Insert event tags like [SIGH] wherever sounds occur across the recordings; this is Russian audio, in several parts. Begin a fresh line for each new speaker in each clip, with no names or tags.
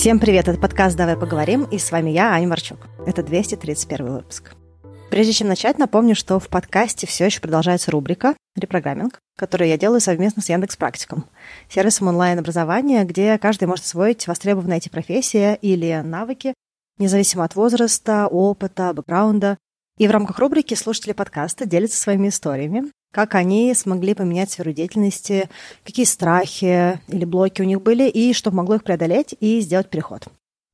Всем привет, это подкаст «Давай поговорим» и с вами я, Аня Марчук. Это 231 выпуск. Прежде чем начать, напомню, что в подкасте все еще продолжается рубрика «Репрограмминг», которую я делаю совместно с Яндекс Практиком, сервисом онлайн-образования, где каждый может освоить востребованные эти профессии или навыки, независимо от возраста, опыта, бэкграунда. И в рамках рубрики слушатели подкаста делятся своими историями, как они смогли поменять сферу деятельности, какие страхи или блоки у них были, и что могло их преодолеть и сделать переход.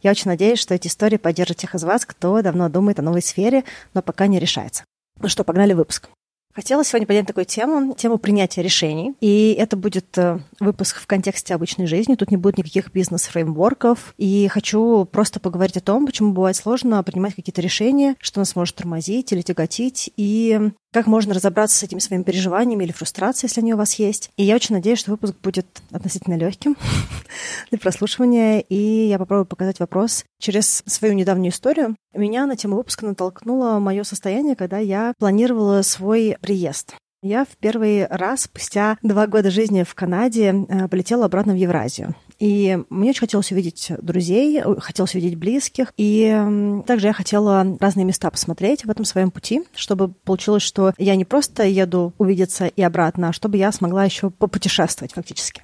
Я очень надеюсь, что эти истории поддержат тех из вас, кто давно думает о новой сфере, но пока не решается. Ну что, погнали выпуск. Хотела сегодня поднять такую тему, тему принятия решений. И это будет э, выпуск в контексте обычной жизни. Тут не будет никаких бизнес-фреймворков. И хочу просто поговорить о том, почему бывает сложно принимать какие-то решения, что нас может тормозить или тяготить, и как можно разобраться с этими своими переживаниями или фрустрацией, если они у вас есть. И я очень надеюсь, что выпуск будет относительно легким [LAUGHS] для прослушивания, и я попробую показать вопрос через свою недавнюю историю. Меня на тему выпуска натолкнуло мое состояние, когда я планировала свой приезд. Я в первый раз спустя два года жизни в Канаде э, полетела обратно в Евразию. И мне очень хотелось увидеть друзей, хотелось увидеть близких. И также я хотела разные места посмотреть в этом своем пути, чтобы получилось, что я не просто еду увидеться и обратно, а чтобы я смогла еще попутешествовать фактически.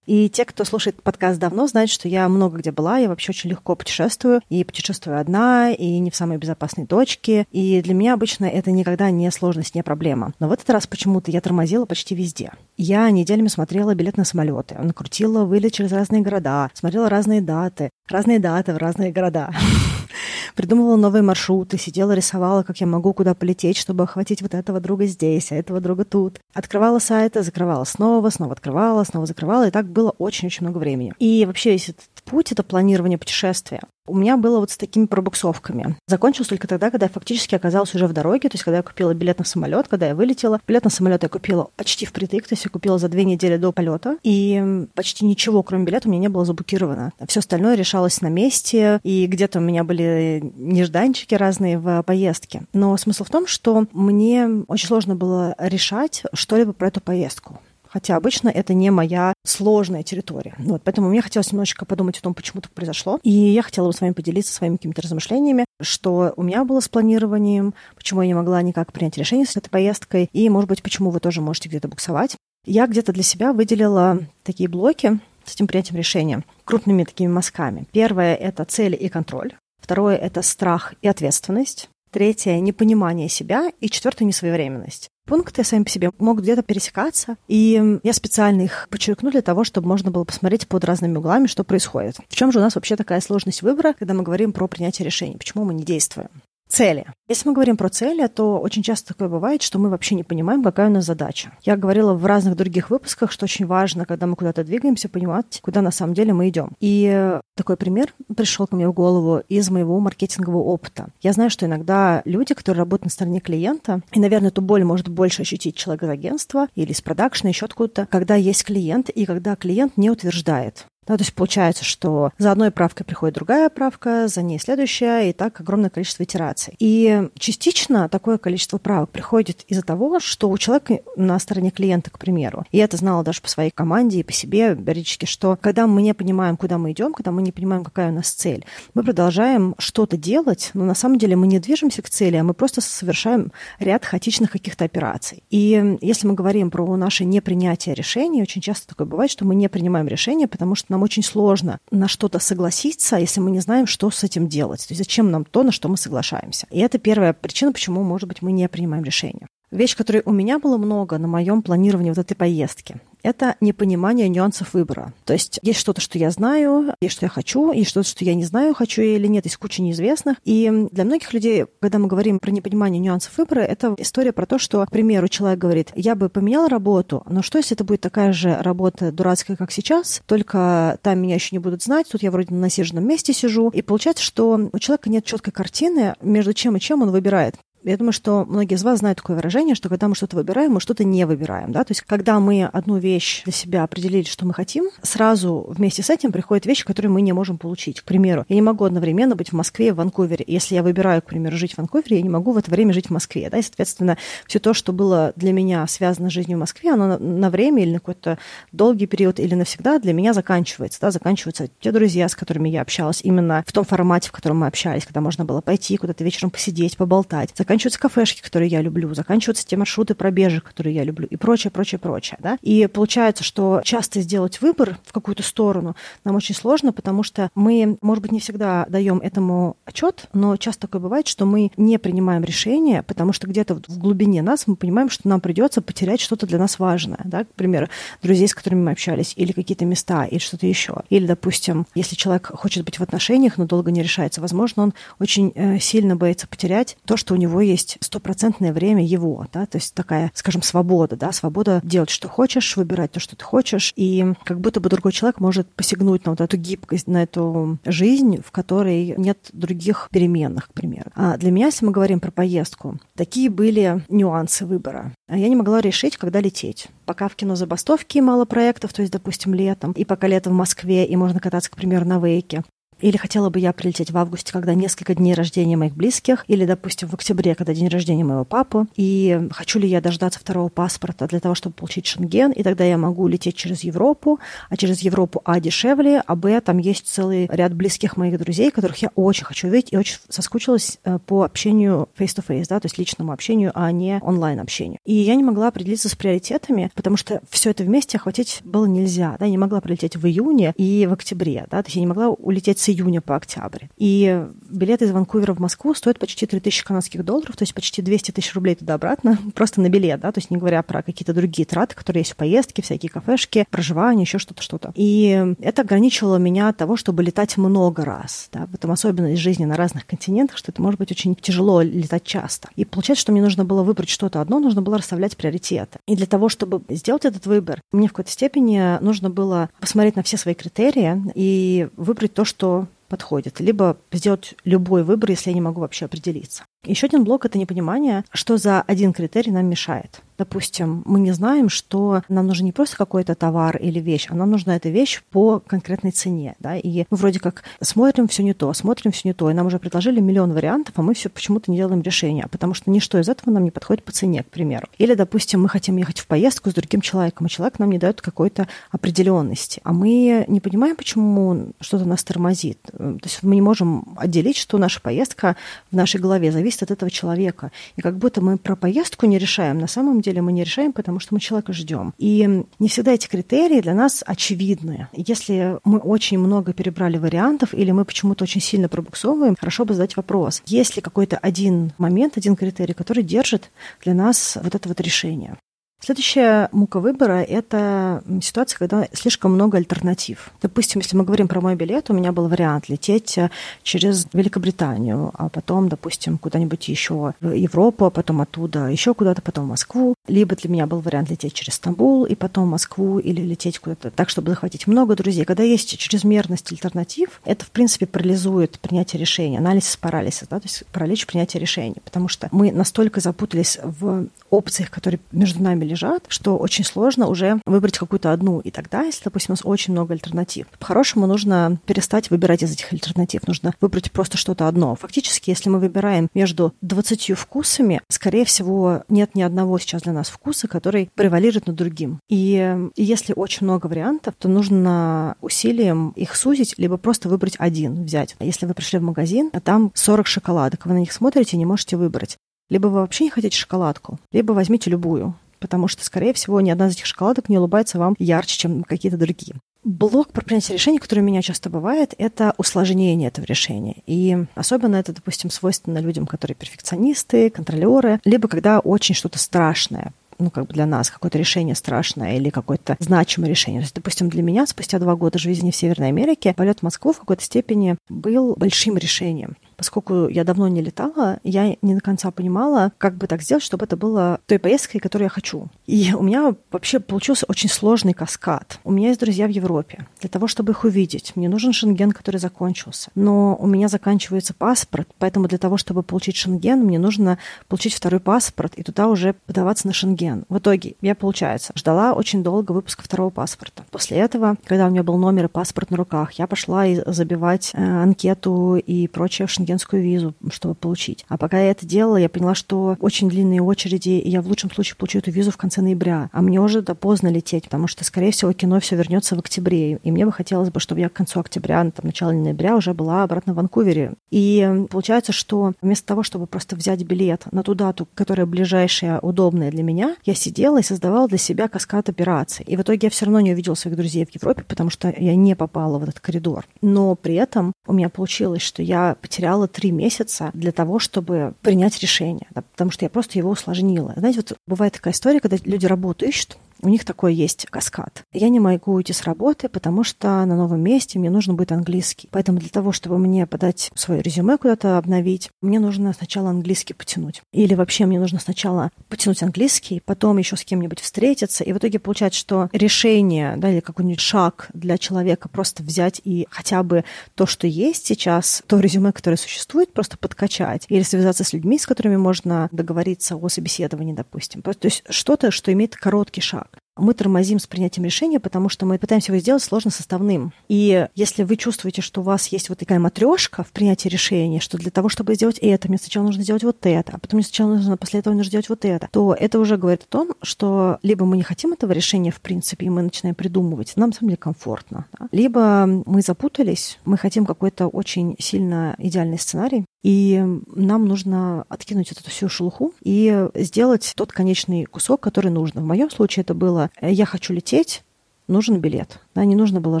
И те, кто слушает подкаст давно, знают, что я много где была, я вообще очень легко путешествую, и путешествую одна, и не в самой безопасной точке, и для меня обычно это никогда не сложность, не проблема. Но в этот раз почему-то я тормозила почти везде. Я неделями смотрела билет на самолеты, накрутила вылет через разные города, смотрела разные даты, разные даты в разные города. [LAUGHS] придумывала новые маршруты, сидела, рисовала, как я могу куда полететь, чтобы охватить вот этого друга здесь, а этого друга тут. Открывала сайты, закрывала снова, снова открывала, снова закрывала, и так было очень-очень много времени. И вообще весь этот путь — это планирование путешествия у меня было вот с такими пробуксовками. Закончилось только тогда, когда я фактически оказалась уже в дороге, то есть когда я купила билет на самолет, когда я вылетела. Билет на самолет я купила почти впритык, то есть я купила за две недели до полета, и почти ничего, кроме билета, у меня не было заблокировано. Все остальное решалось на месте, и где-то у меня были нежданчики разные в поездке. Но смысл в том, что мне очень сложно было решать что-либо про эту поездку хотя обычно это не моя сложная территория. Вот, поэтому мне хотелось немножечко подумать о том, почему так произошло. И я хотела бы с вами поделиться своими какими-то размышлениями, что у меня было с планированием, почему я не могла никак принять решение с этой поездкой, и, может быть, почему вы тоже можете где-то буксовать. Я где-то для себя выделила такие блоки с этим принятием решения крупными такими мазками. Первое — это цели и контроль. Второе — это страх и ответственность. Третье — непонимание себя. И четвертое — несвоевременность пункты сами по себе могут где-то пересекаться, и я специально их подчеркну для того, чтобы можно было посмотреть под разными углами, что происходит. В чем же у нас вообще такая сложность выбора, когда мы говорим про принятие решений? Почему мы не действуем? Цели. Если мы говорим про цели, то очень часто такое бывает, что мы вообще не понимаем, какая у нас задача. Я говорила в разных других выпусках, что очень важно, когда мы куда-то двигаемся, понимать, куда на самом деле мы идем. И такой пример пришел ко мне в голову из моего маркетингового опыта. Я знаю, что иногда люди, которые работают на стороне клиента, и, наверное, эту боль может больше ощутить человек из агентства или из продакшна, еще откуда-то, когда есть клиент, и когда клиент не утверждает, да, то есть получается, что за одной правкой приходит другая правка, за ней следующая, и так огромное количество итераций. И частично такое количество правок приходит из-за того, что у человека на стороне клиента, к примеру, я это знала даже по своей команде и по себе периодически, что когда мы не понимаем, куда мы идем, когда мы не понимаем, какая у нас цель, мы продолжаем что-то делать, но на самом деле мы не движемся к цели, а мы просто совершаем ряд хаотичных каких-то операций. И если мы говорим про наше непринятие решений, очень часто такое бывает, что мы не принимаем решения, потому что нам нам очень сложно на что-то согласиться, если мы не знаем, что с этим делать. То есть зачем нам то, на что мы соглашаемся. И это первая причина, почему, может быть, мы не принимаем решения. Вещь, которой у меня было много на моем планировании вот этой поездки это непонимание нюансов выбора. То есть есть что-то, что я знаю, есть что я хочу, есть что-то, что я не знаю, хочу я или нет, есть куча неизвестных. И для многих людей, когда мы говорим про непонимание нюансов выбора, это история про то, что, к примеру, человек говорит, я бы поменял работу, но что, если это будет такая же работа дурацкая, как сейчас, только там меня еще не будут знать, тут я вроде на насиженном месте сижу. И получается, что у человека нет четкой картины, между чем и чем он выбирает. Я думаю, что многие из вас знают такое выражение, что когда мы что-то выбираем, мы что-то не выбираем. Да? То есть, когда мы одну вещь для себя определили, что мы хотим, сразу вместе с этим приходят вещи, которые мы не можем получить. К примеру, я не могу одновременно быть в Москве и в Ванкувере. Если я выбираю, к примеру, жить в Ванкувере, я не могу в это время жить в Москве. Да? И, соответственно, все то, что было для меня связано с жизнью в Москве, оно на, время или на какой-то долгий период или навсегда для меня заканчивается. Да? Заканчиваются те друзья, с которыми я общалась именно в том формате, в котором мы общались, когда можно было пойти куда-то вечером посидеть, поболтать. Заканчиваются кафешки, которые я люблю, заканчиваются те маршруты пробежек, которые я люблю, и прочее, прочее, прочее. Да? И получается, что часто сделать выбор в какую-то сторону нам очень сложно, потому что мы, может быть, не всегда даем этому отчет, но часто такое бывает, что мы не принимаем решения, потому что где-то в глубине нас мы понимаем, что нам придется потерять что-то для нас важное. Да? К примеру, друзей, с которыми мы общались, или какие-то места, или что-то еще. Или, допустим, если человек хочет быть в отношениях, но долго не решается, возможно, он очень э, сильно боится потерять то, что у него есть стопроцентное время его, да, то есть такая, скажем, свобода, да, свобода делать, что хочешь, выбирать то, что ты хочешь, и как будто бы другой человек может посягнуть на вот эту гибкость, на эту жизнь, в которой нет других переменных, к примеру. А для меня, если мы говорим про поездку, такие были нюансы выбора. Я не могла решить, когда лететь. Пока в кино забастовки мало проектов, то есть, допустим, летом, и пока лето в Москве, и можно кататься, к примеру, на Вейке. Или хотела бы я прилететь в августе, когда несколько дней рождения моих близких, или, допустим, в октябре, когда день рождения моего папы, и хочу ли я дождаться второго паспорта для того, чтобы получить шенген, и тогда я могу лететь через Европу, а через Европу А дешевле, а Б там есть целый ряд близких моих друзей, которых я очень хочу увидеть и очень соскучилась э, по общению face-to-face, да, то есть личному общению, а не онлайн-общению. И я не могла определиться с приоритетами, потому что все это вместе охватить было нельзя, да, я не могла прилететь в июне и в октябре, да, то есть я не могла улететь с июня по октябрь. И билет из Ванкувера в Москву стоит почти 3000 канадских долларов, то есть почти 200 тысяч рублей туда-обратно, [LAUGHS] просто на билет, да, то есть не говоря про какие-то другие траты, которые есть в поездке, всякие кафешки, проживание, еще что-то, что-то. И это ограничивало меня от того, чтобы летать много раз, да, в этом особенность жизни на разных континентах, что это может быть очень тяжело летать часто. И получается, что мне нужно было выбрать что-то одно, нужно было расставлять приоритеты. И для того, чтобы сделать этот выбор, мне в какой-то степени нужно было посмотреть на все свои критерии и выбрать то, что подходит, либо сделать любой выбор, если я не могу вообще определиться. Еще один блок — это непонимание, что за один критерий нам мешает. Допустим, мы не знаем, что нам нужен не просто какой-то товар или вещь, а нам нужна эта вещь по конкретной цене. Да? И мы вроде как смотрим все не то, смотрим все не то, и нам уже предложили миллион вариантов, а мы все почему-то не делаем решения, потому что ничто из этого нам не подходит по цене, к примеру. Или, допустим, мы хотим ехать в поездку с другим человеком, и человек нам не дает какой-то определенности, а мы не понимаем, почему что-то нас тормозит. То есть мы не можем отделить, что наша поездка в нашей голове зависит зависит от этого человека. И как будто мы про поездку не решаем. На самом деле мы не решаем, потому что мы человека ждем. И не всегда эти критерии для нас очевидны. Если мы очень много перебрали вариантов или мы почему-то очень сильно пробуксовываем, хорошо бы задать вопрос. Есть ли какой-то один момент, один критерий, который держит для нас вот это вот решение? Следующая мука выбора – это ситуация, когда слишком много альтернатив. Допустим, если мы говорим про мой билет, у меня был вариант лететь э, через Великобританию, а потом, допустим, куда-нибудь еще в Европу, а потом оттуда еще куда-то, потом в Москву. Либо для меня был вариант лететь через Стамбул и потом в Москву, или лететь куда-то так, чтобы захватить много друзей. Когда есть чрезмерность альтернатив, это, в принципе, парализует принятие решения, анализ парализа, да, то есть паралич принятия решений, потому что мы настолько запутались в опциях, которые между нами лежат, что очень сложно уже выбрать какую-то одну. И тогда, если, допустим, у нас очень много альтернатив, по-хорошему нужно перестать выбирать из этих альтернатив. Нужно выбрать просто что-то одно. Фактически, если мы выбираем между 20 вкусами, скорее всего, нет ни одного сейчас для нас вкуса, который превалирует над другим. И, и если очень много вариантов, то нужно усилием их сузить, либо просто выбрать один, взять. Если вы пришли в магазин, а там 40 шоколадок, вы на них смотрите и не можете выбрать. Либо вы вообще не хотите шоколадку, либо возьмите любую потому что, скорее всего, ни одна из этих шоколадок не улыбается вам ярче, чем какие-то другие. Блок про принятие решений, который у меня часто бывает, это усложнение этого решения. И особенно это, допустим, свойственно людям, которые перфекционисты, контролеры, либо когда очень что-то страшное ну, как бы для нас какое-то решение страшное или какое-то значимое решение. То есть, допустим, для меня спустя два года жизни в Северной Америке полет в Москву в какой-то степени был большим решением. Поскольку я давно не летала, я не до конца понимала, как бы так сделать, чтобы это было той поездкой, которую я хочу. И у меня вообще получился очень сложный каскад. У меня есть друзья в Европе. Для того, чтобы их увидеть, мне нужен шенген, который закончился. Но у меня заканчивается паспорт, поэтому для того, чтобы получить шенген, мне нужно получить второй паспорт и туда уже подаваться на шенген. В итоге я, получается, ждала очень долго выпуска второго паспорта. После этого, когда у меня был номер и паспорт на руках, я пошла забивать э, анкету и прочее в шенгенскую визу, чтобы получить. А пока я это делала, я поняла, что очень длинные очереди, и я в лучшем случае получу эту визу в конце ноября. А мне уже да, поздно лететь, потому что, скорее всего, кино все вернется в октябре. И мне бы хотелось бы, чтобы я к концу октября, там, начало ноября уже была обратно в Ванкувере. И получается, что вместо того, чтобы просто взять билет на ту дату, которая ближайшая, удобная для меня, я сидела и создавала для себя каскад операций. И в итоге я все равно не увидела своих друзей в Европе, потому что я не попала в этот коридор. Но при этом у меня получилось, что я потеряла три месяца для того, чтобы принять решение, да, потому что я просто его усложнила. Знаете, вот бывает такая история, когда люди работу ищут, у них такой есть каскад. Я не могу уйти с работы, потому что на новом месте мне нужно будет английский. Поэтому для того, чтобы мне подать свое резюме куда-то обновить, мне нужно сначала английский потянуть. Или вообще мне нужно сначала потянуть английский, потом еще с кем-нибудь встретиться. И в итоге получается, что решение, да, или какой-нибудь шаг для человека просто взять и хотя бы то, что есть сейчас, то резюме, которое существует, просто подкачать. Или связаться с людьми, с которыми можно договориться о собеседовании, допустим. То есть что-то, что имеет короткий шаг мы тормозим с принятием решения, потому что мы пытаемся его сделать сложно составным. И если вы чувствуете, что у вас есть вот такая матрешка в принятии решения, что для того, чтобы сделать это, мне сначала нужно сделать вот это, а потом мне сначала нужно, после этого нужно сделать вот это, то это уже говорит о том, что либо мы не хотим этого решения в принципе, и мы начинаем придумывать, нам на самом деле комфортно, да? либо мы запутались, мы хотим какой-то очень сильно идеальный сценарий, и нам нужно откинуть эту всю шелуху и сделать тот конечный кусок, который нужно. В моем случае это было «я хочу лететь», нужен билет. Да, не нужно было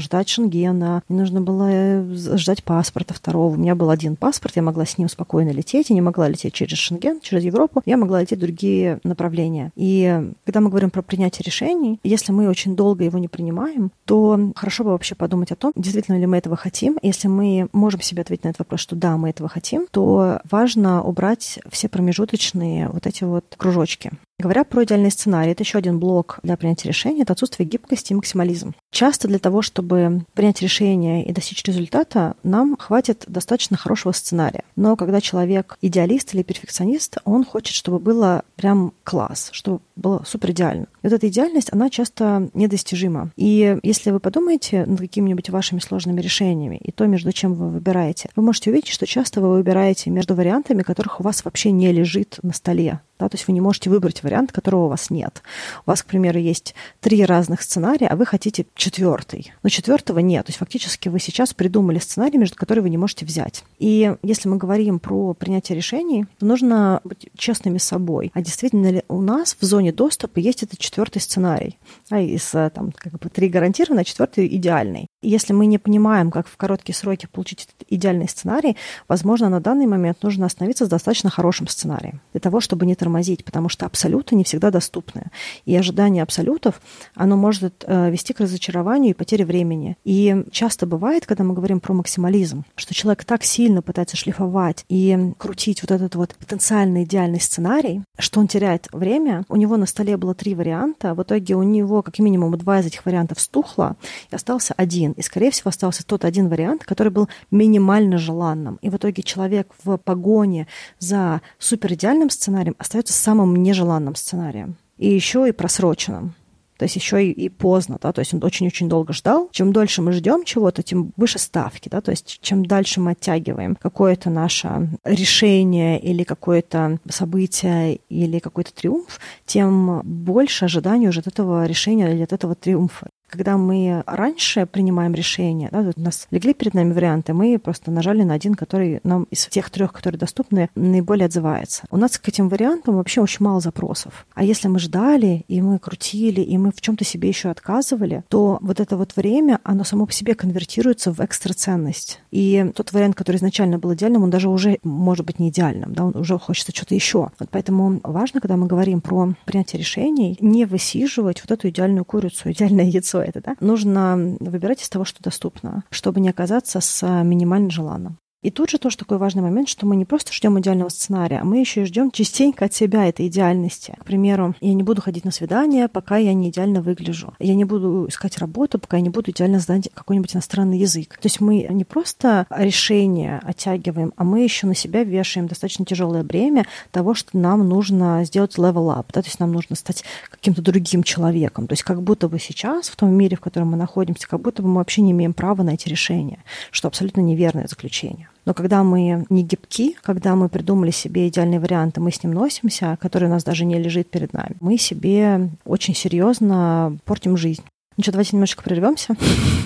ждать шенгена, не нужно было э, ждать паспорта второго. У меня был один паспорт, я могла с ним спокойно лететь, и не могла лететь через шенген, через Европу, я могла лететь в другие направления. И когда мы говорим про принятие решений, если мы очень долго его не принимаем, то хорошо бы вообще подумать о том, действительно ли мы этого хотим. Если мы можем себе ответить на этот вопрос, что да, мы этого хотим, то важно убрать все промежуточные вот эти вот кружочки. Говоря про идеальный сценарий, это еще один блок для принятия решения, это отсутствие гибкости и максимализм. Часто для того, чтобы принять решение и достичь результата, нам хватит достаточно хорошего сценария. Но когда человек идеалист или перфекционист, он хочет, чтобы было прям класс, чтобы было супер идеально. И вот эта идеальность, она часто недостижима. И если вы подумаете над какими-нибудь вашими сложными решениями и то, между чем вы выбираете, вы можете увидеть, что часто вы выбираете между вариантами, которых у вас вообще не лежит на столе. Да, то есть вы не можете выбрать вариант, которого у вас нет. У вас, к примеру, есть три разных сценария, а вы хотите четвертый. Но четвертого нет. То есть фактически вы сейчас придумали сценарий, между которыми вы не можете взять. И если мы говорим про принятие решений, то нужно быть честными с собой. А действительно ли у нас в зоне доступа есть этот четвертый сценарий? А из там, как бы три гарантированно, а четвертый идеальный. И если мы не понимаем, как в короткие сроки получить этот идеальный сценарий, возможно, на данный момент нужно остановиться с достаточно хорошим сценарием для того, чтобы не тормозить, потому что абсолюты не всегда доступны. И ожидание абсолютов, оно может э, вести к разочарованию и потере времени. И часто бывает, когда мы говорим про максимализм, что человек так сильно пытается шлифовать и крутить вот этот вот потенциально идеальный сценарий, что он теряет время. У него на столе было три варианта, в итоге у него как минимум два из этих вариантов стухло, и остался один. И, скорее всего, остался тот один вариант, который был минимально желанным. И в итоге человек в погоне за суперидеальным сценарием остается самым нежеланным сценарием. И еще и просроченным. То есть еще и, и поздно, да, то есть он очень-очень долго ждал. Чем дольше мы ждем чего-то, тем выше ставки, да, то есть чем дальше мы оттягиваем какое-то наше решение или какое-то событие или какой-то триумф, тем больше ожиданий уже от этого решения или от этого триумфа. Когда мы раньше принимаем решение, да, у нас легли перед нами варианты, мы просто нажали на один, который нам из тех трех, которые доступны, наиболее отзывается. У нас к этим вариантам вообще очень мало запросов. А если мы ждали, и мы крутили, и мы в чем-то себе еще отказывали, то вот это вот время, оно само по себе конвертируется в экстраценность. И тот вариант, который изначально был идеальным, он даже уже может быть не идеальным, да, он уже хочется что-то еще. Вот поэтому важно, когда мы говорим про принятие решений, не высиживать вот эту идеальную курицу, идеальное яйцо, это, да, нужно выбирать из того, что доступно, чтобы не оказаться с минимально желанным. И тут же тоже такой важный момент, что мы не просто ждем идеального сценария, а мы еще и ждем частенько от себя этой идеальности. К примеру, я не буду ходить на свидание, пока я не идеально выгляжу. Я не буду искать работу, пока я не буду идеально знать какой-нибудь иностранный язык. То есть мы не просто решение оттягиваем, а мы еще на себя вешаем достаточно тяжелое бремя того, что нам нужно сделать level up, да, то есть нам нужно стать каким-то другим человеком. То есть как будто бы сейчас, в том мире, в котором мы находимся, как будто бы мы вообще не имеем права на эти решения, что абсолютно неверное заключение. Но когда мы не гибки, когда мы придумали себе идеальный вариант, и мы с ним носимся, который у нас даже не лежит перед нами, мы себе очень серьезно портим жизнь. Ну что, давайте немножечко прервемся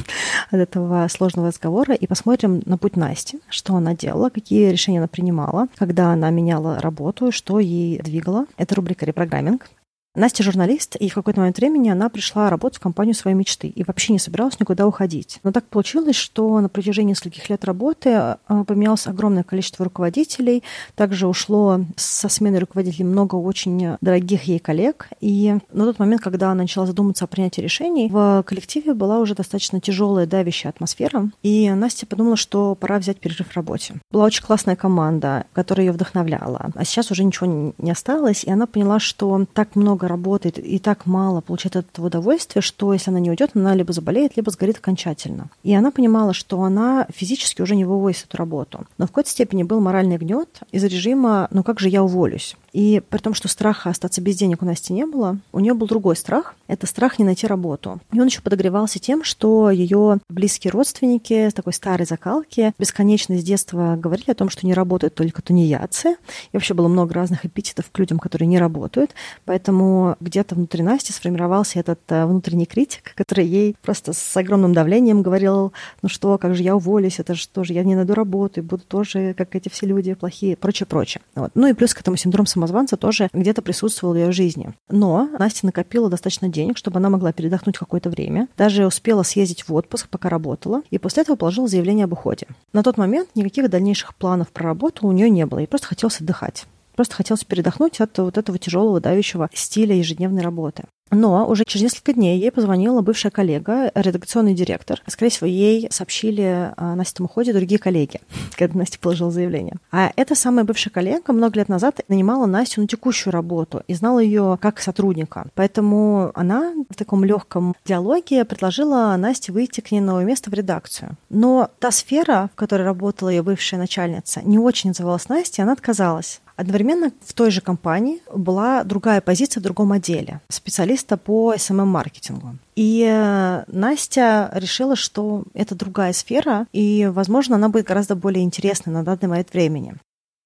[LAUGHS] от этого сложного разговора и посмотрим на путь Насти, что она делала, какие решения она принимала, когда она меняла работу, что ей двигало. Это рубрика «Репрограмминг». Настя журналист, и в какой-то момент времени она пришла работать в компанию своей мечты и вообще не собиралась никуда уходить. Но так получилось, что на протяжении нескольких лет работы а, поменялось огромное количество руководителей, также ушло со смены руководителей много очень дорогих ей коллег, и на тот момент, когда она начала задуматься о принятии решений, в коллективе была уже достаточно тяжелая, давящая атмосфера, и Настя подумала, что пора взять перерыв в работе. Была очень классная команда, которая ее вдохновляла, а сейчас уже ничего не осталось, и она поняла, что так много много работает и так мало получает от этого удовольствия, что если она не уйдет, она либо заболеет, либо сгорит окончательно. И она понимала, что она физически уже не вывозит эту работу. Но в какой-то степени был моральный гнет из режима «ну как же я уволюсь?». И при том, что страха остаться без денег у Насти не было, у нее был другой страх. Это страх не найти работу. И он еще подогревался тем, что ее близкие родственники с такой старой закалки бесконечно с детства говорили о том, что не работают только тунеядцы. И вообще было много разных эпитетов к людям, которые не работают. Поэтому где-то внутри Насти сформировался этот э, внутренний критик, который ей просто с огромным давлением говорил, ну что, как же я уволюсь, это же тоже, я не найду работу, и буду тоже, как эти все люди плохие, прочее, прочее. Вот. Ну и плюс к этому синдром самозванца тоже где-то присутствовал в ее жизни. Но Настя накопила достаточно денег, чтобы она могла передохнуть какое-то время. Даже успела съездить в отпуск, пока работала. И после этого положила заявление об уходе. На тот момент никаких дальнейших планов про работу у нее не было. И просто хотелось отдыхать. Просто хотелось передохнуть от вот этого тяжелого, давящего стиля ежедневной работы. Но уже через несколько дней ей позвонила бывшая коллега, редакционный директор. Скорее всего, ей сообщили о Насте уходе другие коллеги, [LAUGHS] когда Настя положила заявление. А эта самая бывшая коллега много лет назад нанимала Настю на текущую работу и знала ее как сотрудника. Поэтому она в таком легком диалоге предложила Насте выйти к ней на новое место в редакцию. Но та сфера, в которой работала ее бывшая начальница, не очень называлась Настя, она отказалась. Одновременно в той же компании была другая позиция в другом отделе специалиста по SMM-маркетингу. И э, Настя решила, что это другая сфера, и, возможно, она будет гораздо более интересной на данный момент времени.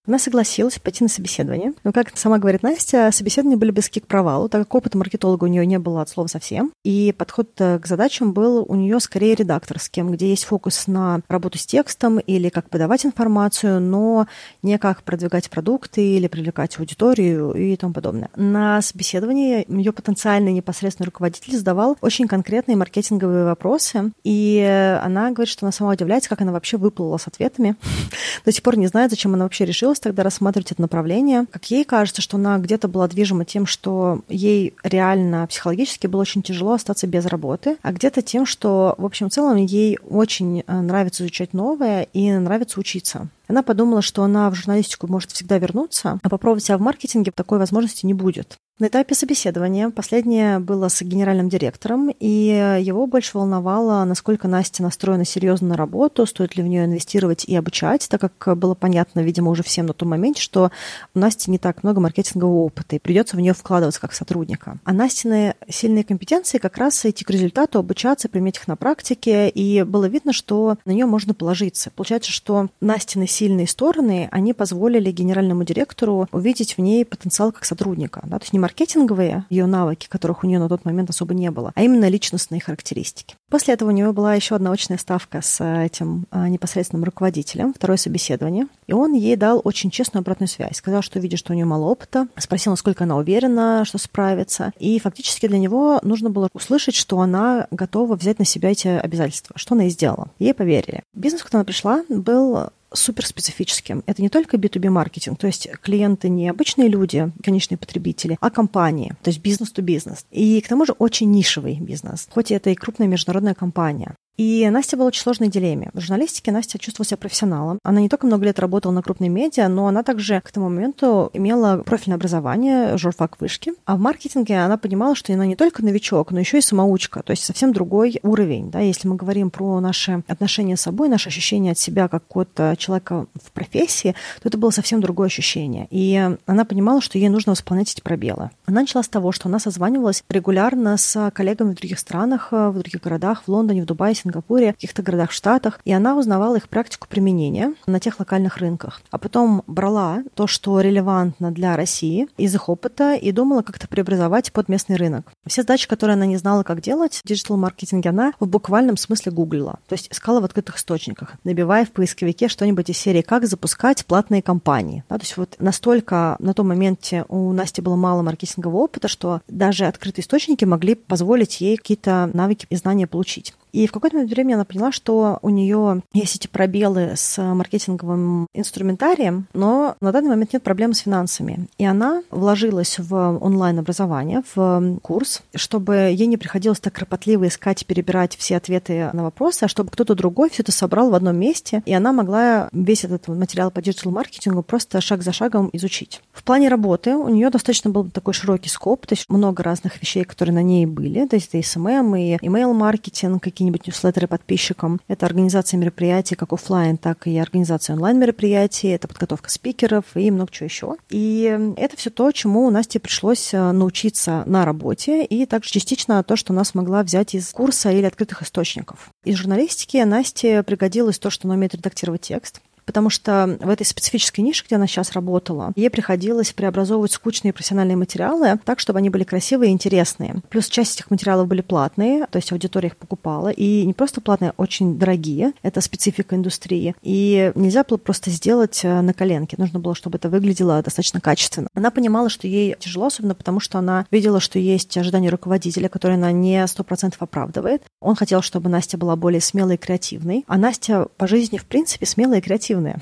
Она согласилась пойти на собеседование. Но, как сама говорит Настя, собеседования были близки к провалу, так как опыта маркетолога у нее не было от слова совсем. И подход э, к задачам был у нее скорее редакторским, где есть фокус на работу с текстом или как подавать информацию, но не как продвигать продукты или привлекать аудиторию и тому подобное. На собеседовании ее потенциальный непосредственный руководитель задавал очень конкретные маркетинговые вопросы, и она говорит, что она сама удивляется, как она вообще выплыла с ответами. [LAUGHS] До сих пор не знает, зачем она вообще решила научилась тогда рассматривать это направление. Как ей кажется, что она где-то была движима тем, что ей реально психологически было очень тяжело остаться без работы, а где-то тем, что, в общем, в целом ей очень э, нравится изучать новое и нравится учиться. Она подумала, что она в журналистику может всегда вернуться, а попробовать себя в маркетинге такой возможности не будет. На этапе собеседования последнее было с генеральным директором, и его больше волновало, насколько Настя настроена серьезно на работу, стоит ли в нее инвестировать и обучать, так как было понятно, видимо, уже всем на том моменте, что у Насти не так много маркетингового опыта, и придется в нее вкладываться как сотрудника. А Настины сильные компетенции как раз идти к результату, обучаться, применять их на практике, и было видно, что на нее можно положиться. Получается, что Настины сильные стороны, они позволили генеральному директору увидеть в ней потенциал как сотрудника. Да? То есть не маркетинговые ее навыки, которых у нее на тот момент особо не было, а именно личностные характеристики. После этого у нее была еще одна очная ставка с этим а, непосредственным руководителем, второе собеседование. И он ей дал очень честную обратную связь. Сказал, что видит, что у нее мало опыта, спросил, насколько она уверена, что справится. И фактически для него нужно было услышать, что она готова взять на себя эти обязательства, что она и сделала. Ей поверили. Бизнес, куда она пришла, был суперспецифическим. Это не только B2B-маркетинг, то есть клиенты не обычные люди, конечные потребители, а компании, то есть бизнес-то-бизнес. И к тому же очень нишевый бизнес, хоть это и крупная международная компания. И Настя была очень сложной дилемме. В журналистике Настя чувствовала себя профессионалом. Она не только много лет работала на крупной медиа, но она также к тому моменту имела профильное образование, журфак вышки. А в маркетинге она понимала, что она не только новичок, но еще и самоучка, то есть совсем другой уровень. Да? Если мы говорим про наши отношения с собой, наше ощущение от себя как какого-то человека в профессии, то это было совсем другое ощущение. И она понимала, что ей нужно восполнять эти пробелы. Она начала с того, что она созванивалась регулярно с коллегами в других странах, в других городах, в Лондоне, в Дубае, Сингапуре, в каких-то городах Штатах, и она узнавала их практику применения на тех локальных рынках. А потом брала то, что релевантно для России из их опыта и думала как-то преобразовать под местный рынок. Все задачи, которые она не знала, как делать, в диджитал-маркетинге она в буквальном смысле гуглила. То есть искала в открытых источниках, набивая в поисковике что-нибудь из серии «Как запускать платные кампании». Да, то есть вот настолько на том моменте у Насти было мало маркетингового опыта, что даже открытые источники могли позволить ей какие-то навыки и знания получить. И в какое-то времени она поняла, что у нее есть эти пробелы с маркетинговым инструментарием, но на данный момент нет проблем с финансами. И она вложилась в онлайн-образование, в курс, чтобы ей не приходилось так кропотливо искать и перебирать все ответы на вопросы, а чтобы кто-то другой все это собрал в одном месте, и она могла весь этот материал по digital-маркетингу просто шаг за шагом изучить. В плане работы у нее достаточно был такой широкий scope, то есть много разных вещей, которые на ней были, то есть это и SMM, и email-маркетинг, какие какие-нибудь newsletter ы подписчикам. Это организация мероприятий как офлайн, так и организация онлайн-мероприятий, это подготовка спикеров и много чего еще. И это все то, чему Насте пришлось э, научиться на работе, и также частично то, что она смогла взять из курса или открытых источников. Из журналистики Насте пригодилось то, что она умеет редактировать текст, потому что в этой специфической нише, где она сейчас работала, ей приходилось преобразовывать скучные профессиональные материалы так, чтобы они были красивые и интересные. Плюс часть этих материалов были платные, то есть аудитория их покупала, и не просто платные, а очень дорогие. Это специфика индустрии. И нельзя было просто сделать э, на коленке. Нужно было, чтобы это выглядело достаточно качественно. Она понимала, что ей тяжело, особенно потому, что она видела, что есть ожидания руководителя, которые она не сто процентов оправдывает. Он хотел, чтобы Настя была более смелой и креативной. А Настя по жизни, в принципе, смелая и креативная эффективные.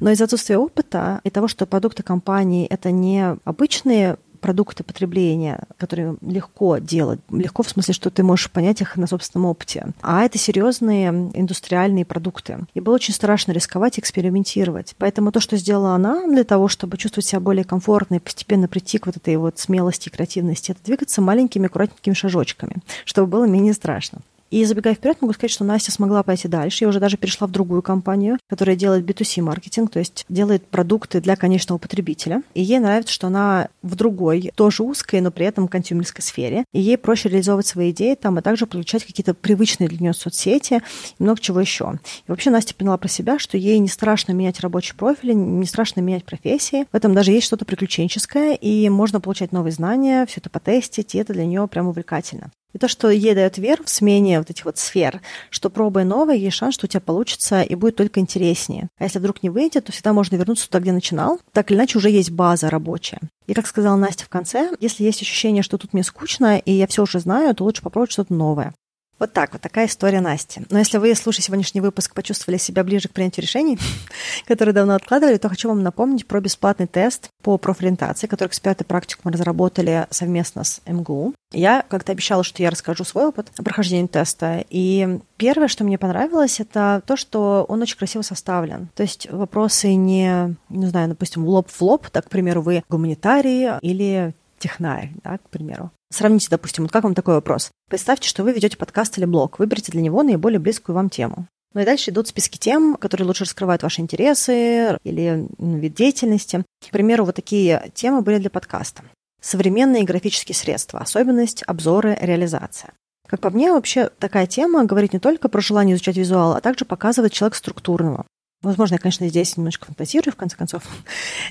Но из отсутствия опыта и того, что продукты компании — это не обычные продукты потребления, которые легко делать. Легко в смысле, что ты можешь понять их на собственном опыте. А это серьезные индустриальные продукты. И было очень страшно рисковать и экспериментировать. Поэтому то, что сделала она для того, чтобы чувствовать себя более комфортно и постепенно прийти к вот этой вот смелости и креативности, это двигаться маленькими аккуратненькими шажочками, чтобы было менее страшно. И забегая вперед, могу сказать, что Настя смогла пойти дальше. Я уже даже перешла в другую компанию, которая делает B2C маркетинг, то есть делает продукты для конечного потребителя. И ей нравится, что она в другой, тоже узкой, но при этом консюмерской сфере. И ей проще реализовывать свои идеи там, а также получать какие-то привычные для нее соцсети и много чего еще. И вообще Настя поняла про себя, что ей не страшно менять рабочий профиль, не страшно менять профессии. В этом даже есть что-то приключенческое, и можно получать новые знания, все это потестить, и это для нее прям увлекательно. И то, что ей дает веру в смене вот этих вот сфер, что пробуя новое, есть шанс, что у тебя получится и будет только интереснее. А если вдруг не выйдет, то всегда можно вернуться туда, где начинал. Так или иначе, уже есть база рабочая. И как сказала Настя в конце, если есть ощущение, что тут мне скучно, и я все уже знаю, то лучше попробовать что-то новое. Вот так вот, такая история Насти. Но если вы, слушая сегодняшний выпуск, почувствовали себя ближе к принятию решений, [LAUGHS] которые давно откладывали, то хочу вам напомнить про бесплатный тест по профориентации, который эксперты практикум разработали совместно с МГУ. Я как-то обещала, что я расскажу свой опыт прохождения теста. И первое, что мне понравилось, это то, что он очень красиво составлен. То есть вопросы не, не знаю, допустим, лоб в лоб, так, к примеру, вы гуманитарий или технарь, да, к примеру. Сравните, допустим, вот как вам такой вопрос. Представьте, что вы ведете подкаст или блог. Выберите для него наиболее близкую вам тему. Ну и дальше идут списки тем, которые лучше раскрывают ваши интересы или вид деятельности. К примеру, вот такие темы были для подкаста. Современные графические средства, особенность, обзоры, реализация. Как по мне, вообще такая тема говорит не только про желание изучать визуал, а также показывает человека структурного. Возможно, я, конечно, здесь немножко фантазирую, в конце концов.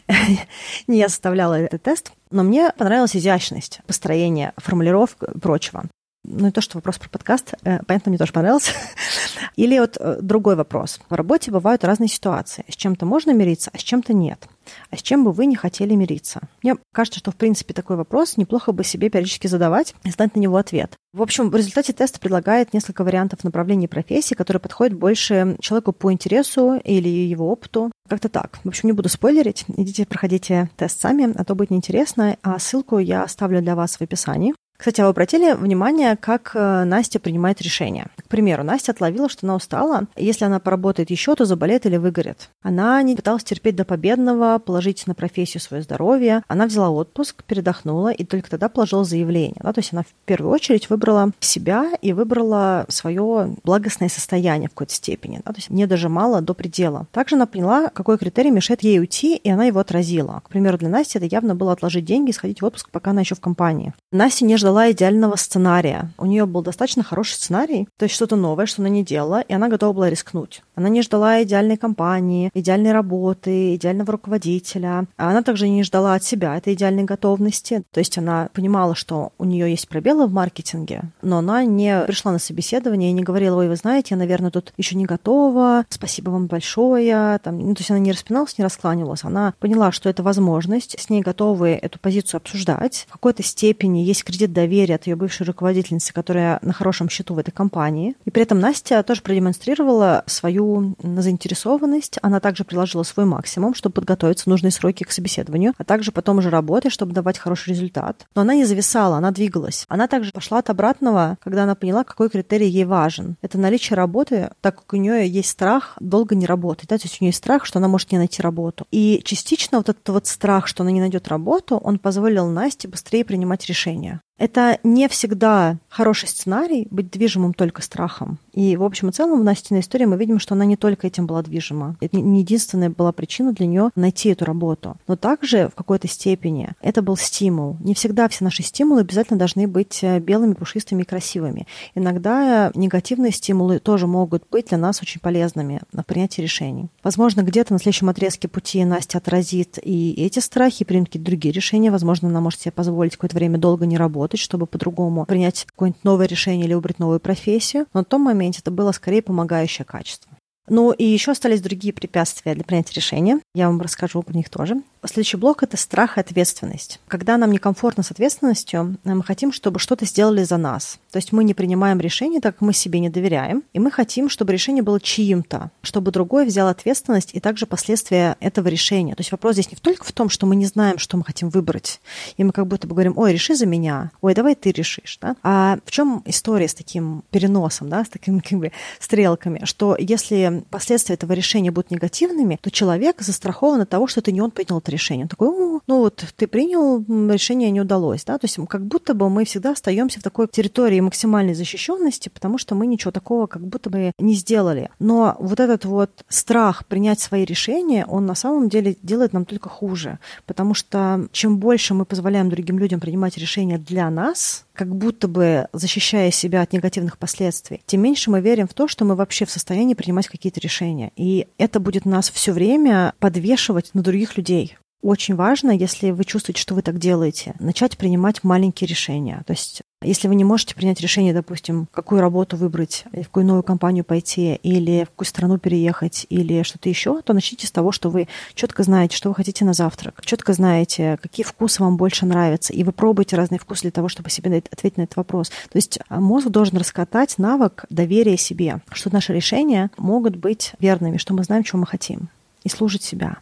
[LAUGHS] Не я составляла этот тест, но мне понравилась изящность построения, формулировок и прочего. Ну и то, что вопрос про подкаст, э, понятно, мне тоже понравился. [LAUGHS] Или вот э, другой вопрос. В работе бывают разные ситуации. С чем-то можно мириться, а с чем-то нет. А с чем бы вы не хотели мириться? Мне кажется, что, в принципе, такой вопрос неплохо бы себе периодически задавать и знать на него ответ. В общем, в результате теста предлагает несколько вариантов направлений профессии, которые подходят больше человеку по интересу или его опыту. Как-то так. В общем, не буду спойлерить. Идите, проходите тест сами, а то будет неинтересно. А ссылку я оставлю для вас в описании. Кстати, а вы обратили внимание, как э, Настя принимает решения? К примеру, Настя отловила, что она устала. Если она поработает еще, то заболеет или выгорит. Она не пыталась терпеть до победного, положить на профессию свое здоровье. Она взяла отпуск, передохнула и только тогда положила заявление. Да? То есть она в первую очередь выбрала себя и выбрала свое благостное состояние в какой-то степени. Да? То есть не дожимала до предела. Также она поняла, какой критерий мешает ей уйти, и она его отразила. К примеру, для Насти это явно было отложить деньги и сходить в отпуск, пока она еще в компании. Настя не ждала идеального сценария. У нее был достаточно хороший сценарий, то есть что-то новое, что она не делала, и она готова была рискнуть. Она не ждала идеальной компании, идеальной работы, идеального руководителя. А она также не ждала от себя этой идеальной готовности. То есть она понимала, что у нее есть пробелы в маркетинге, но она не пришла на собеседование и не говорила, ой, вы знаете, я, наверное, тут еще не готова, спасибо вам большое. Там, ну, то есть она не распиналась, не раскланивалась. Она поняла, что это возможность, с ней готовы эту позицию обсуждать. В какой-то степени есть кредит доверия от ее бывшей руководительницы, которая на хорошем счету в этой компании. И при этом Настя тоже продемонстрировала свою заинтересованность. Она также приложила свой максимум, чтобы подготовиться в нужные сроки к собеседованию, а также потом уже работать, чтобы давать хороший результат. Но она не зависала, она двигалась. Она также пошла от обратного, когда она поняла, какой критерий ей важен. Это наличие работы, так как у нее есть страх долго не работать. Да? То есть у нее есть страх, что она может не найти работу. И частично вот этот вот страх, что она не найдет работу, он позволил Насте быстрее принимать решения. Это не всегда хороший сценарий быть движимым только страхом. И в общем и целом в Настиной истории мы видим, что она не только этим была движима. Это не единственная была причина для нее найти эту работу. Но также в какой-то степени это был стимул. Не всегда все наши стимулы обязательно должны быть э, белыми, пушистыми и красивыми. Иногда негативные стимулы тоже могут быть для нас очень полезными на принятие решений. Возможно, где-то на следующем отрезке пути Настя отразит и эти страхи, и примет какие-то другие решения. Возможно, она может себе позволить какое-то время долго не работать чтобы по-другому принять какое-нибудь новое решение или выбрать новую профессию. Но на том моменте это было скорее помогающее качество. Ну и еще остались другие препятствия для принятия решения. Я вам расскажу про них тоже. Следующий блок – это страх и ответственность. Когда нам некомфортно с ответственностью, мы хотим, чтобы что-то сделали за нас. То есть мы не принимаем решение, так как мы себе не доверяем, и мы хотим, чтобы решение было чьим-то, чтобы другой взял ответственность и также последствия этого решения. То есть вопрос здесь не только в том, что мы не знаем, что мы хотим выбрать, и мы как будто бы говорим, ой, реши за меня, ой, давай ты решишь. Да? А в чем история с таким переносом, да, с такими как бы, стрелками, что если последствия этого решения будут негативными, то человек застрахован от того, что это не он принял это решение. Он такой, ну вот ты принял, решение не удалось, да, то есть как будто бы мы всегда остаемся в такой территории максимальной защищенности, потому что мы ничего такого как будто бы не сделали. Но вот этот вот страх принять свои решения, он на самом деле делает нам только хуже, потому что чем больше мы позволяем другим людям принимать решения для нас, как будто бы защищая себя от негативных последствий, тем меньше мы верим в то, что мы вообще в состоянии принимать какие-то решения. И это будет нас все время подвешивать на других людей очень важно, если вы чувствуете, что вы так делаете, начать принимать маленькие решения. То есть если вы не можете принять решение, допустим, какую работу выбрать, в какую новую компанию пойти, или в какую страну переехать, или что-то еще, то начните с того, что вы четко знаете, что вы хотите на завтрак, четко знаете, какие вкусы вам больше нравятся, и вы пробуете разные вкусы для того, чтобы себе ответить на этот вопрос. То есть а, мозг должен раскатать навык доверия себе, что наши решения могут быть верными, что мы знаем, чего мы хотим, и служить себя.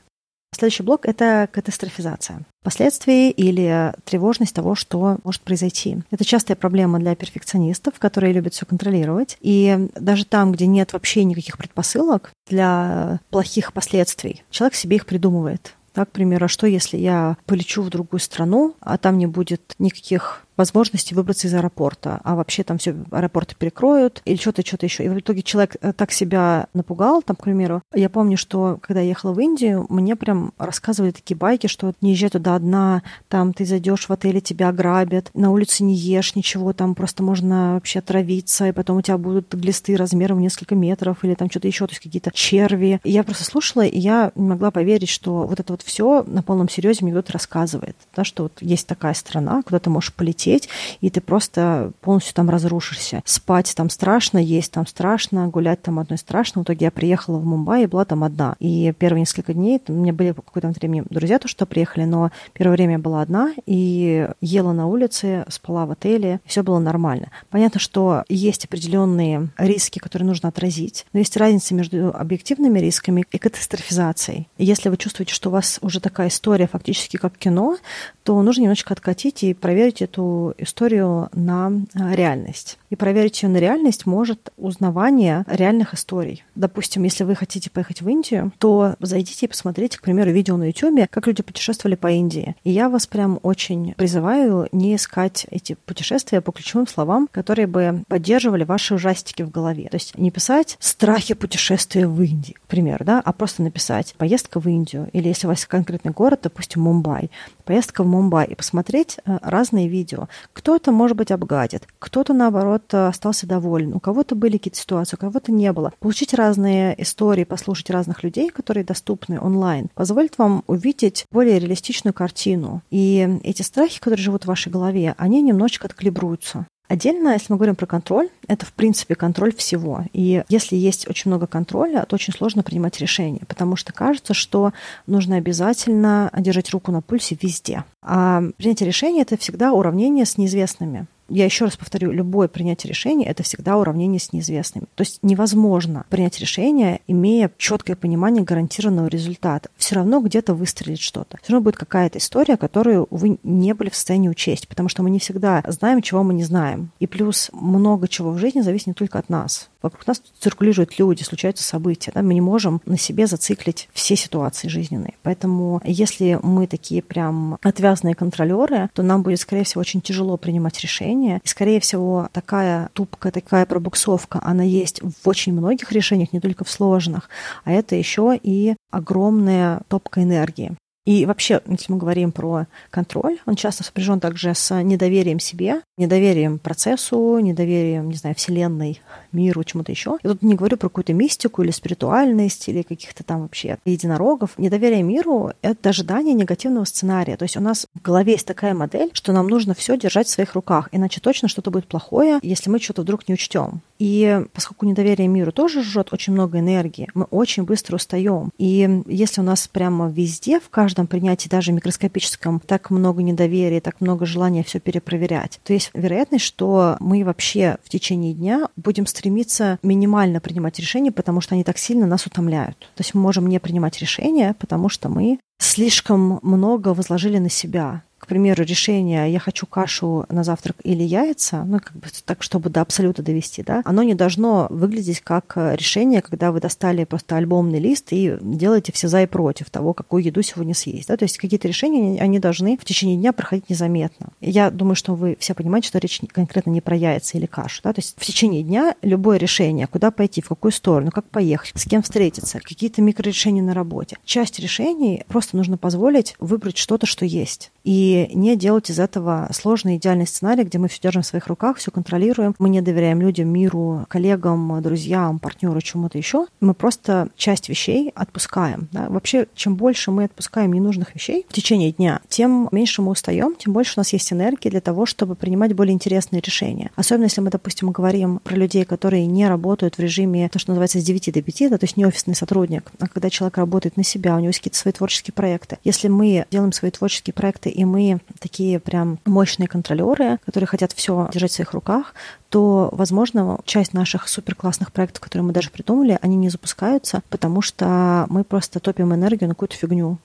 Следующий блок – это катастрофизация. Последствия или тревожность того, что может произойти. Это частая проблема для перфекционистов, которые любят все контролировать. И даже там, где нет вообще никаких предпосылок для плохих последствий, человек себе их придумывает. Так, к примеру, а что если я полечу в другую страну, а там не будет никаких возможности выбраться из аэропорта, а вообще там все аэропорты перекроют или что-то, что-то еще. И в итоге человек э, так себя напугал, там, к примеру, я помню, что когда я ехала в Индию, мне прям рассказывали такие байки, что не езжай туда одна, там ты зайдешь в отеле, тебя ограбят, на улице не ешь ничего, там просто можно вообще отравиться, и потом у тебя будут глисты размером в несколько метров или там что-то еще, то есть какие-то черви. И я просто слушала, и я не могла поверить, что вот это вот все на полном серьезе мне кто-то рассказывает, да, что вот есть такая страна, куда ты можешь полететь, лететь, и ты просто полностью там разрушишься. Спать там страшно, есть там страшно, гулять там одной страшно. В итоге я приехала в Мумбаи и была там одна. И первые несколько дней, у меня были какое-то время друзья то, что приехали, но первое время я была одна и ела на улице, спала в отеле, все было нормально. Понятно, что есть определенные риски, которые нужно отразить, но есть разница между объективными рисками и катастрофизацией. Если вы чувствуете, что у вас уже такая история фактически как кино, то нужно немножечко откатить и проверить эту историю на а, реальность. И проверить ее на реальность может узнавание реальных историй. Допустим, если вы хотите поехать в Индию, то зайдите и посмотрите, к примеру, видео на YouTube, как люди путешествовали по Индии. И я вас прям очень призываю не искать эти путешествия по ключевым словам, которые бы поддерживали ваши ужастики в голове. То есть не писать «страхи путешествия в Индии», к примеру, да, а просто написать «поездка в Индию» или если у вас конкретный город, допустим, Мумбай, поездка в Мумбай и посмотреть э, разные видео. Кто-то, может быть, обгадит, кто-то, наоборот, э, остался доволен, у кого-то были какие-то ситуации, у кого-то не было. Получить разные истории, послушать разных людей, которые доступны онлайн, позволит вам увидеть более реалистичную картину. И эти страхи, которые живут в вашей голове, они немножечко откалибруются. Отдельно, если мы говорим про контроль, это, в принципе, контроль всего. И если есть очень много контроля, то очень сложно принимать решения, потому что кажется, что нужно обязательно держать руку на пульсе везде. А принятие решения — это всегда уравнение с неизвестными я еще раз повторю, любое принятие решения это всегда уравнение с неизвестными. То есть невозможно принять решение, имея четкое понимание гарантированного результата. Все равно где-то выстрелит что-то. Все равно будет какая-то история, которую вы не были в состоянии учесть, потому что мы не всегда знаем, чего мы не знаем. И плюс много чего в жизни зависит не только от нас. Вокруг нас циркулируют люди, случаются события. Да? Мы не можем на себе зациклить все ситуации жизненные. Поэтому если мы такие прям отвязные контролеры, то нам будет, скорее всего, очень тяжело принимать решения. И, скорее всего, такая тупка, такая пробуксовка, она есть в очень многих решениях, не только в сложных. А это еще и огромная топка энергии. И вообще, если мы говорим про контроль, он часто сопряжен также с недоверием себе, недоверием процессу, недоверием, не знаю, вселенной, миру, чему-то еще. Я тут не говорю про какую-то мистику или спиритуальность, или каких-то там вообще единорогов. Недоверие миру — это ожидание негативного сценария. То есть у нас в голове есть такая модель, что нам нужно все держать в своих руках, иначе точно что-то будет плохое, если мы что-то вдруг не учтем. И поскольку недоверие миру тоже жжет очень много энергии, мы очень быстро устаем. И если у нас прямо везде, в каждом принятии, даже микроскопическом, так много недоверия, так много желания все перепроверять, то есть вероятность, что мы вообще в течение дня будем стремиться минимально принимать решения, потому что они так сильно нас утомляют. То есть мы можем не принимать решения, потому что мы слишком много возложили на себя примеру, решение «я хочу кашу на завтрак или яйца», ну, как бы так, чтобы до абсолюта довести, да, оно не должно выглядеть как решение, когда вы достали просто альбомный лист и делаете все за и против того, какую еду сегодня съесть, да, то есть какие-то решения, они должны в течение дня проходить незаметно. Я думаю, что вы все понимаете, что речь конкретно не про яйца или кашу, да, то есть в течение дня любое решение, куда пойти, в какую сторону, как поехать, с кем встретиться, какие-то микрорешения на работе. Часть решений просто нужно позволить выбрать что-то, что есть. И не делать из этого сложный идеальный сценарий, где мы все держим в своих руках, все контролируем, мы не доверяем людям, миру, коллегам, друзьям, партнеру, чему-то еще. Мы просто часть вещей отпускаем. Да? Вообще, чем больше мы отпускаем ненужных вещей в течение дня, тем меньше мы устаем, тем больше у нас есть энергии для того, чтобы принимать более интересные решения. Особенно если мы, допустим, говорим про людей, которые не работают в режиме, то, что называется, с 9 до 5, да, то есть не офисный сотрудник, а когда человек работает на себя, у него есть какие-то свои творческие проекты. Если мы делаем свои творческие проекты, и мы такие прям мощные контролеры, которые хотят все держать в своих руках, то, возможно, часть наших супер классных проектов, которые мы даже придумали, они не запускаются, потому что мы просто топим энергию на какую-то фигню.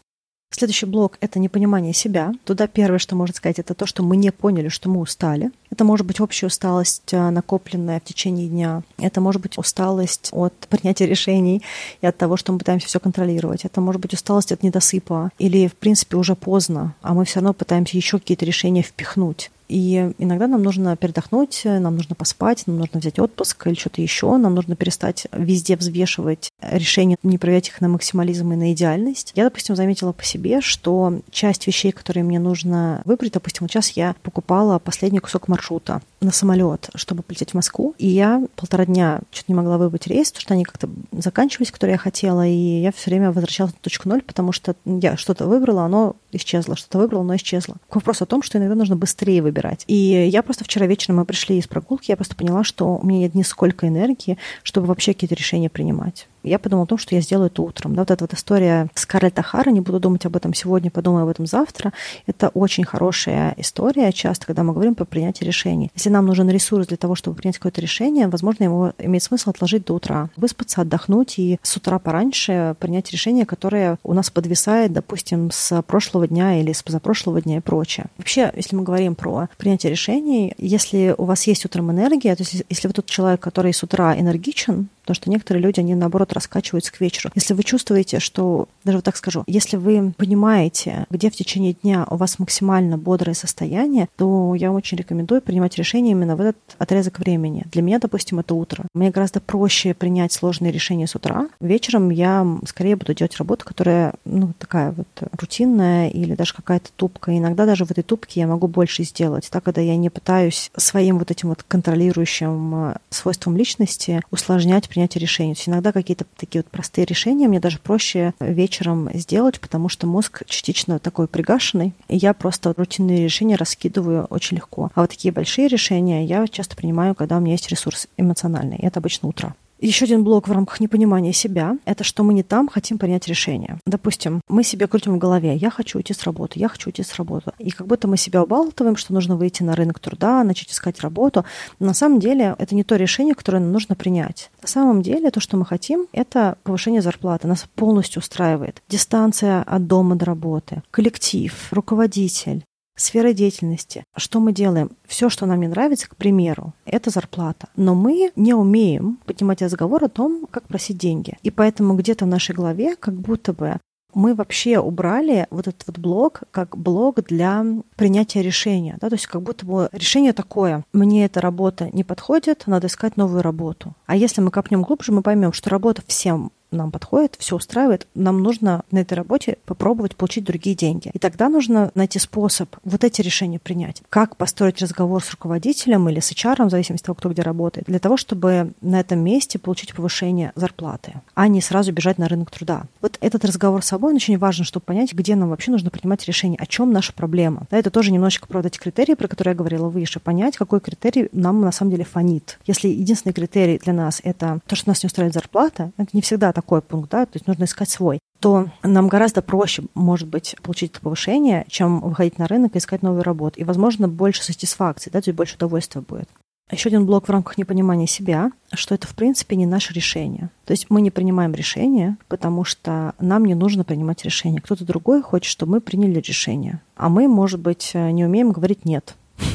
Следующий блок — это непонимание себя. Туда первое, что можно сказать, это то, что мы не поняли, что мы устали. Это может быть общая усталость, э, накопленная в течение дня. Это может быть усталость от принятия решений и от того, что мы пытаемся все контролировать. Это может быть усталость от недосыпа. Или, в принципе, уже поздно, а мы все равно пытаемся еще какие-то решения впихнуть. И иногда нам нужно передохнуть, нам нужно поспать, нам нужно взять отпуск или что-то еще, нам нужно перестать везде взвешивать решения, не проверять их на максимализм и на идеальность. Я, допустим, заметила по себе, что часть вещей, которые мне нужно выбрать, допустим, вот сейчас я покупала последний кусок маршрута на самолет, чтобы полететь в Москву, и я полтора дня что-то не могла выбрать рейс, потому что они как-то заканчивались, которые я хотела, и я все время возвращалась на точку ноль, потому что я что-то выбрала, оно исчезло, что-то выбрала, оно исчезло. Вопрос о том, что иногда нужно быстрее выбирать. И я просто вчера вечером мы пришли из прогулки, я просто поняла, что у меня нет нисколько энергии, чтобы вообще какие-то решения принимать я подумала о том, что я сделаю это утром. Да, вот эта вот история Скарлетт Ахара, не буду думать об этом сегодня, подумаю об этом завтра, это очень хорошая история часто, когда мы говорим про принятие решений. Если Если нам нужен ресурс для того, чтобы принять какое-то решение, возможно, его имеет смысл отложить до утра, выспаться, отдохнуть и с утра пораньше принять решение, которое у нас подвисает, допустим, с прошлого дня или с позапрошлого дня и прочее. Вообще, если мы говорим про принятие решений, если у вас есть утром энергия, то есть если вы тот человек, который с утра энергичен, Потому что некоторые люди, они наоборот раскачиваются к вечеру. Если вы чувствуете, что, даже вот так скажу, если вы понимаете, где в течение дня у вас максимально бодрое состояние, то я очень рекомендую принимать решение именно в этот отрезок времени. Для меня, допустим, это утро. Мне гораздо проще принять сложные решения с утра. Вечером я скорее буду делать работу, которая, ну, такая вот рутинная или даже какая-то тупка. иногда даже в этой тупке я могу больше сделать. Так, когда я не пытаюсь своим вот этим вот контролирующим э, свойством личности усложнять принятия решений. То есть иногда какие-то такие вот простые решения мне даже проще вечером сделать, потому что мозг частично такой пригашенный, и я просто рутинные решения раскидываю очень легко. А вот такие большие решения я часто принимаю, когда у меня есть ресурс эмоциональный, и это обычно утро. Еще один блок в рамках непонимания себя – это что мы не там хотим принять решение. Допустим, мы себе крутим в голове «я хочу уйти с работы, я хочу уйти с работы». И как будто мы себя убалтываем, что нужно выйти на рынок труда, начать искать работу. На самом деле это не то решение, которое нам нужно принять. На самом деле то, что мы хотим, это повышение зарплаты. Нас полностью устраивает. Дистанция от дома до работы, коллектив, руководитель, сфера деятельности. Что мы делаем? Все, что нам не нравится, к примеру, это зарплата. Но мы не умеем поднимать разговор о том, как просить деньги. И поэтому где-то в нашей голове как будто бы мы вообще убрали вот этот вот блок как блок для принятия решения. Да? То есть как будто бы решение такое, мне эта работа не подходит, надо искать новую работу. А если мы копнем глубже, мы поймем, что работа всем нам подходит, все устраивает, нам нужно на этой работе попробовать получить другие деньги. И тогда нужно найти способ вот эти решения принять. Как построить разговор с руководителем или с HR, в зависимости от того, кто где работает, для того, чтобы на этом месте получить повышение зарплаты, а не сразу бежать на рынок труда. Вот этот разговор с собой очень важен, чтобы понять, где нам вообще нужно принимать решение, о чем наша проблема. Да, это тоже немножечко про вот эти критерии, про которые я говорила выше, понять, какой критерий нам на самом деле фонит. Если единственный критерий для нас это то, что нас не устраивает зарплата, это не всегда такой пункт, да, то есть нужно искать свой, то нам гораздо проще, может быть, получить это повышение, чем выходить на рынок и искать новую работу. И, возможно, больше сатисфакции, да, то есть больше удовольствия будет. Еще один блок в рамках непонимания себя, что это, в принципе, не наше решение. То есть мы не принимаем решение, потому что нам не нужно принимать решение. Кто-то другой хочет, чтобы мы приняли решение. А мы, может быть, не умеем говорить «нет». [LAUGHS]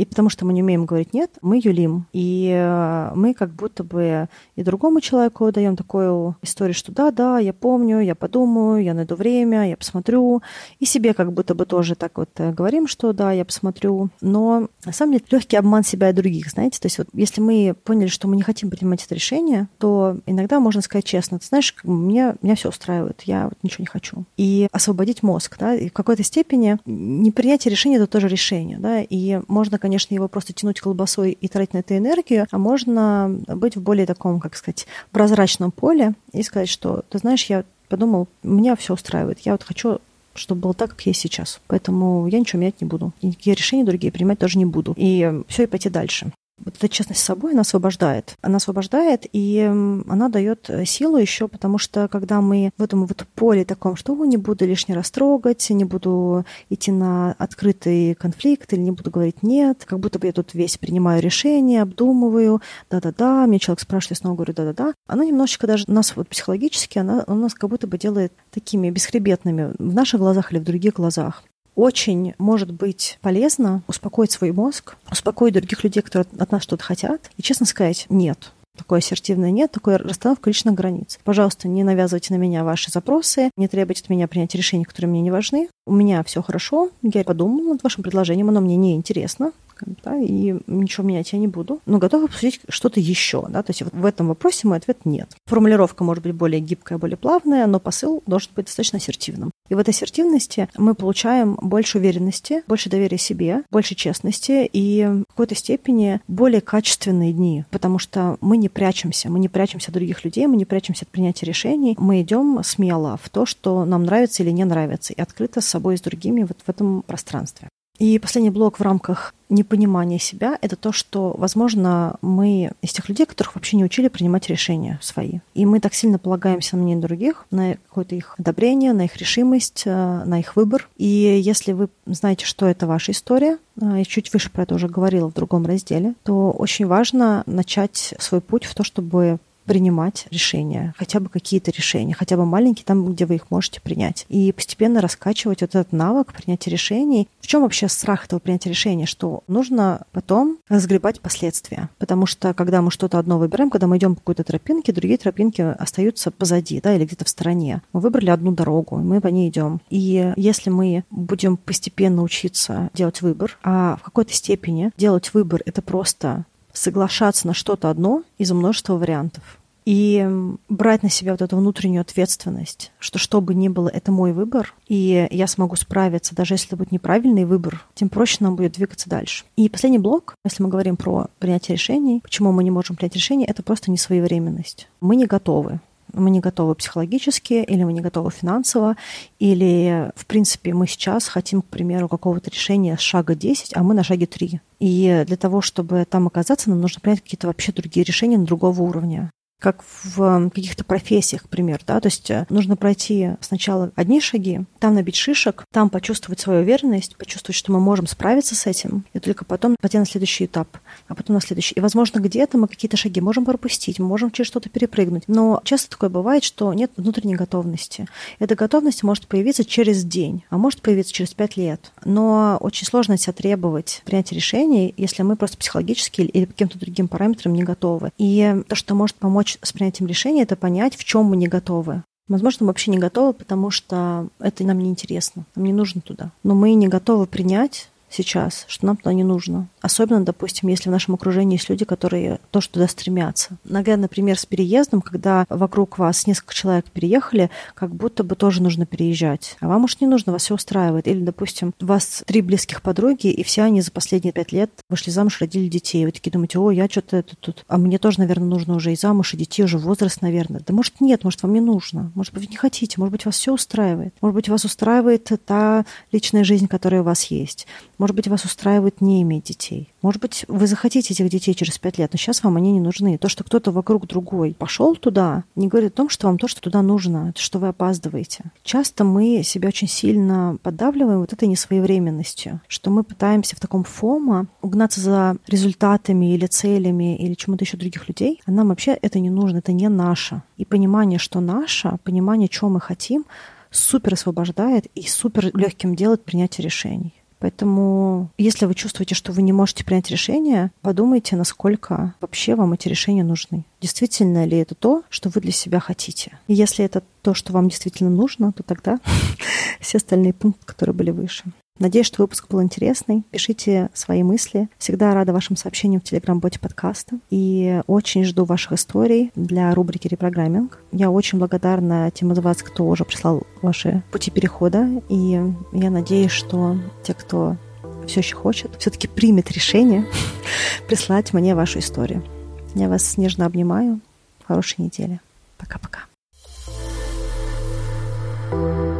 И потому что мы не умеем говорить «нет», мы юлим. И э, мы как будто бы и другому человеку даем такую историю, что да, да, я помню, я подумаю, я найду время, я посмотрю. И себе как будто бы тоже так вот э, говорим, что да, я посмотрю. Но на самом деле легкий обман себя и других, знаете. То есть вот если мы поняли, что мы не хотим принимать это решение, то иногда можно сказать честно, ты знаешь, меня, меня все устраивает, я вот ничего не хочу. И освободить мозг, да, и в какой-то степени непринятие решения – это тоже решение, да, и можно, конечно, его просто тянуть колбасой и тратить на это энергию, а можно быть в более таком, как сказать, прозрачном поле и сказать, что, ты знаешь, я подумал, меня все устраивает, я вот хочу чтобы было так, как есть сейчас. Поэтому я ничего менять не буду. Никакие решения другие принимать тоже не буду. И все, и пойти дальше вот эта честность с собой, она освобождает. Она освобождает, и она дает э, силу еще, потому что когда мы в этом вот поле таком, что не буду лишний раз трогать, не буду идти на открытый конфликт или не буду говорить нет, как будто бы я тут весь принимаю решение, обдумываю, да-да-да, мне человек спрашивает, я снова говорю да-да-да. Она немножечко даже нас вот психологически, она, она нас как будто бы делает такими бесхребетными в наших глазах или в других глазах очень может быть полезно успокоить свой мозг, успокоить других людей, которые от нас что-то хотят, и честно сказать «нет». Такое ассертивное нет, такое расстановка личных границ. Пожалуйста, не навязывайте на меня ваши запросы, не требуйте от меня принять решения, которые мне не важны. У меня все хорошо, я подумала над вашим предложением, оно мне не интересно да, и ничего менять я не буду, но готова обсудить что-то еще, да, то есть в этом вопросе мой ответ нет. Формулировка может быть более гибкая, более плавная, но посыл должен быть достаточно ассертивным. И в этой ассертивности мы получаем больше уверенности, больше доверия себе, больше честности и в какой-то степени более качественные дни, потому что мы не прячемся, мы не прячемся от других людей, мы не прячемся от принятия решений, мы идем смело в то, что нам нравится или не нравится, и открыто с собой и с другими вот в этом пространстве. И последний блок в рамках непонимания себя — это то, что, возможно, мы из тех людей, которых вообще не учили принимать решения свои. И мы так сильно полагаемся на мнение других, на какое-то их одобрение, на их решимость, э, на их выбор. И если вы знаете, что это ваша история, э, я чуть выше про это уже говорила в другом разделе, то очень важно начать свой путь в то, чтобы принимать решения, хотя бы какие-то решения, хотя бы маленькие, там, где вы их можете принять. И постепенно раскачивать вот этот навык принятия решений. В чем вообще страх этого принятия решения? Что нужно потом разгребать последствия. Потому что, когда мы что-то одно выбираем, когда мы идем по какой-то тропинке, другие тропинки остаются позади, да, или где-то в стороне. Мы выбрали одну дорогу, мы по ней идем. И если мы будем постепенно учиться делать выбор, а в какой-то степени делать выбор — это просто соглашаться на что-то одно из множества вариантов и брать на себя вот эту внутреннюю ответственность, что что бы ни было, это мой выбор, и я смогу справиться, даже если это будет неправильный выбор, тем проще нам будет двигаться дальше. И последний блок, если мы говорим про принятие решений, почему мы не можем принять решение, это просто несвоевременность. Мы не готовы мы не готовы психологически, или мы не готовы финансово, или, в принципе, мы сейчас хотим, к примеру, какого-то решения с шага 10, а мы на шаге 3. И для того, чтобы там оказаться, нам нужно принять какие-то вообще другие решения на другого уровня как в каких-то профессиях, например, да, то есть э, нужно пройти сначала одни шаги, там набить шишек, там почувствовать свою уверенность, почувствовать, что мы можем справиться с этим, и только потом пойти на следующий этап, а потом на следующий. И, возможно, где-то мы какие-то шаги можем пропустить, мы можем через что-то перепрыгнуть, но часто такое бывает, что нет внутренней готовности. Эта готовность может появиться через день, а может появиться через пять лет, но очень сложно себя требовать принятия решений, если мы просто психологически или каким-то другим параметрам не готовы. И то, что может помочь помочь с принятием решения, это понять, в чем мы не готовы. Возможно, мы вообще не готовы, потому что это нам не интересно, нам не нужно туда. Но мы не готовы принять сейчас, что нам туда не нужно. Особенно, допустим, если в нашем окружении есть люди, которые тоже туда стремятся. Наглядный например, с переездом, когда вокруг вас несколько человек переехали, как будто бы тоже нужно переезжать. А вам, может, не нужно, вас все устраивает. Или, допустим, у вас три близких подруги, и все они за последние пять лет вышли замуж, родили детей. Вы такие думаете, о, я что-то это тут... А мне тоже, наверное, нужно уже и замуж, и детей, уже возраст, наверное. Да может, нет, может, вам не нужно. Может быть, вы не хотите, может быть, вас все устраивает. Может быть, вас устраивает та личная жизнь, которая у вас есть. Может быть, вас устраивает не иметь детей. Может быть, вы захотите этих детей через пять лет, но сейчас вам они не нужны. То, что кто-то вокруг другой пошел туда, не говорит о том, что вам то, что туда нужно, что вы опаздываете. Часто мы себя очень сильно поддавливаем вот этой несвоевременностью, что мы пытаемся в таком фома угнаться за результатами или целями или чему-то еще других людей, а нам вообще это не нужно, это не наше. И понимание, что наше, понимание, чего мы хотим, супер освобождает и супер легким делает принятие решений. Поэтому, если вы чувствуете, что вы не можете принять решение, подумайте, насколько вообще вам эти решения нужны. Действительно ли это то, что вы для себя хотите? И если это то, что вам действительно нужно, то тогда [LAUGHS] все остальные пункты, которые были выше. Надеюсь, что выпуск был интересный. Пишите свои мысли. Всегда рада вашим сообщениям в Телеграм-боте подкаста. И очень жду ваших историй для рубрики «Репрограмминг». Я очень благодарна тем из вас, кто уже прислал ваши пути перехода. И я надеюсь, что те, кто все еще хочет, все-таки примет решение [LAUGHS] прислать мне вашу историю. Я вас нежно обнимаю. Хорошей недели. Пока-пока. thank you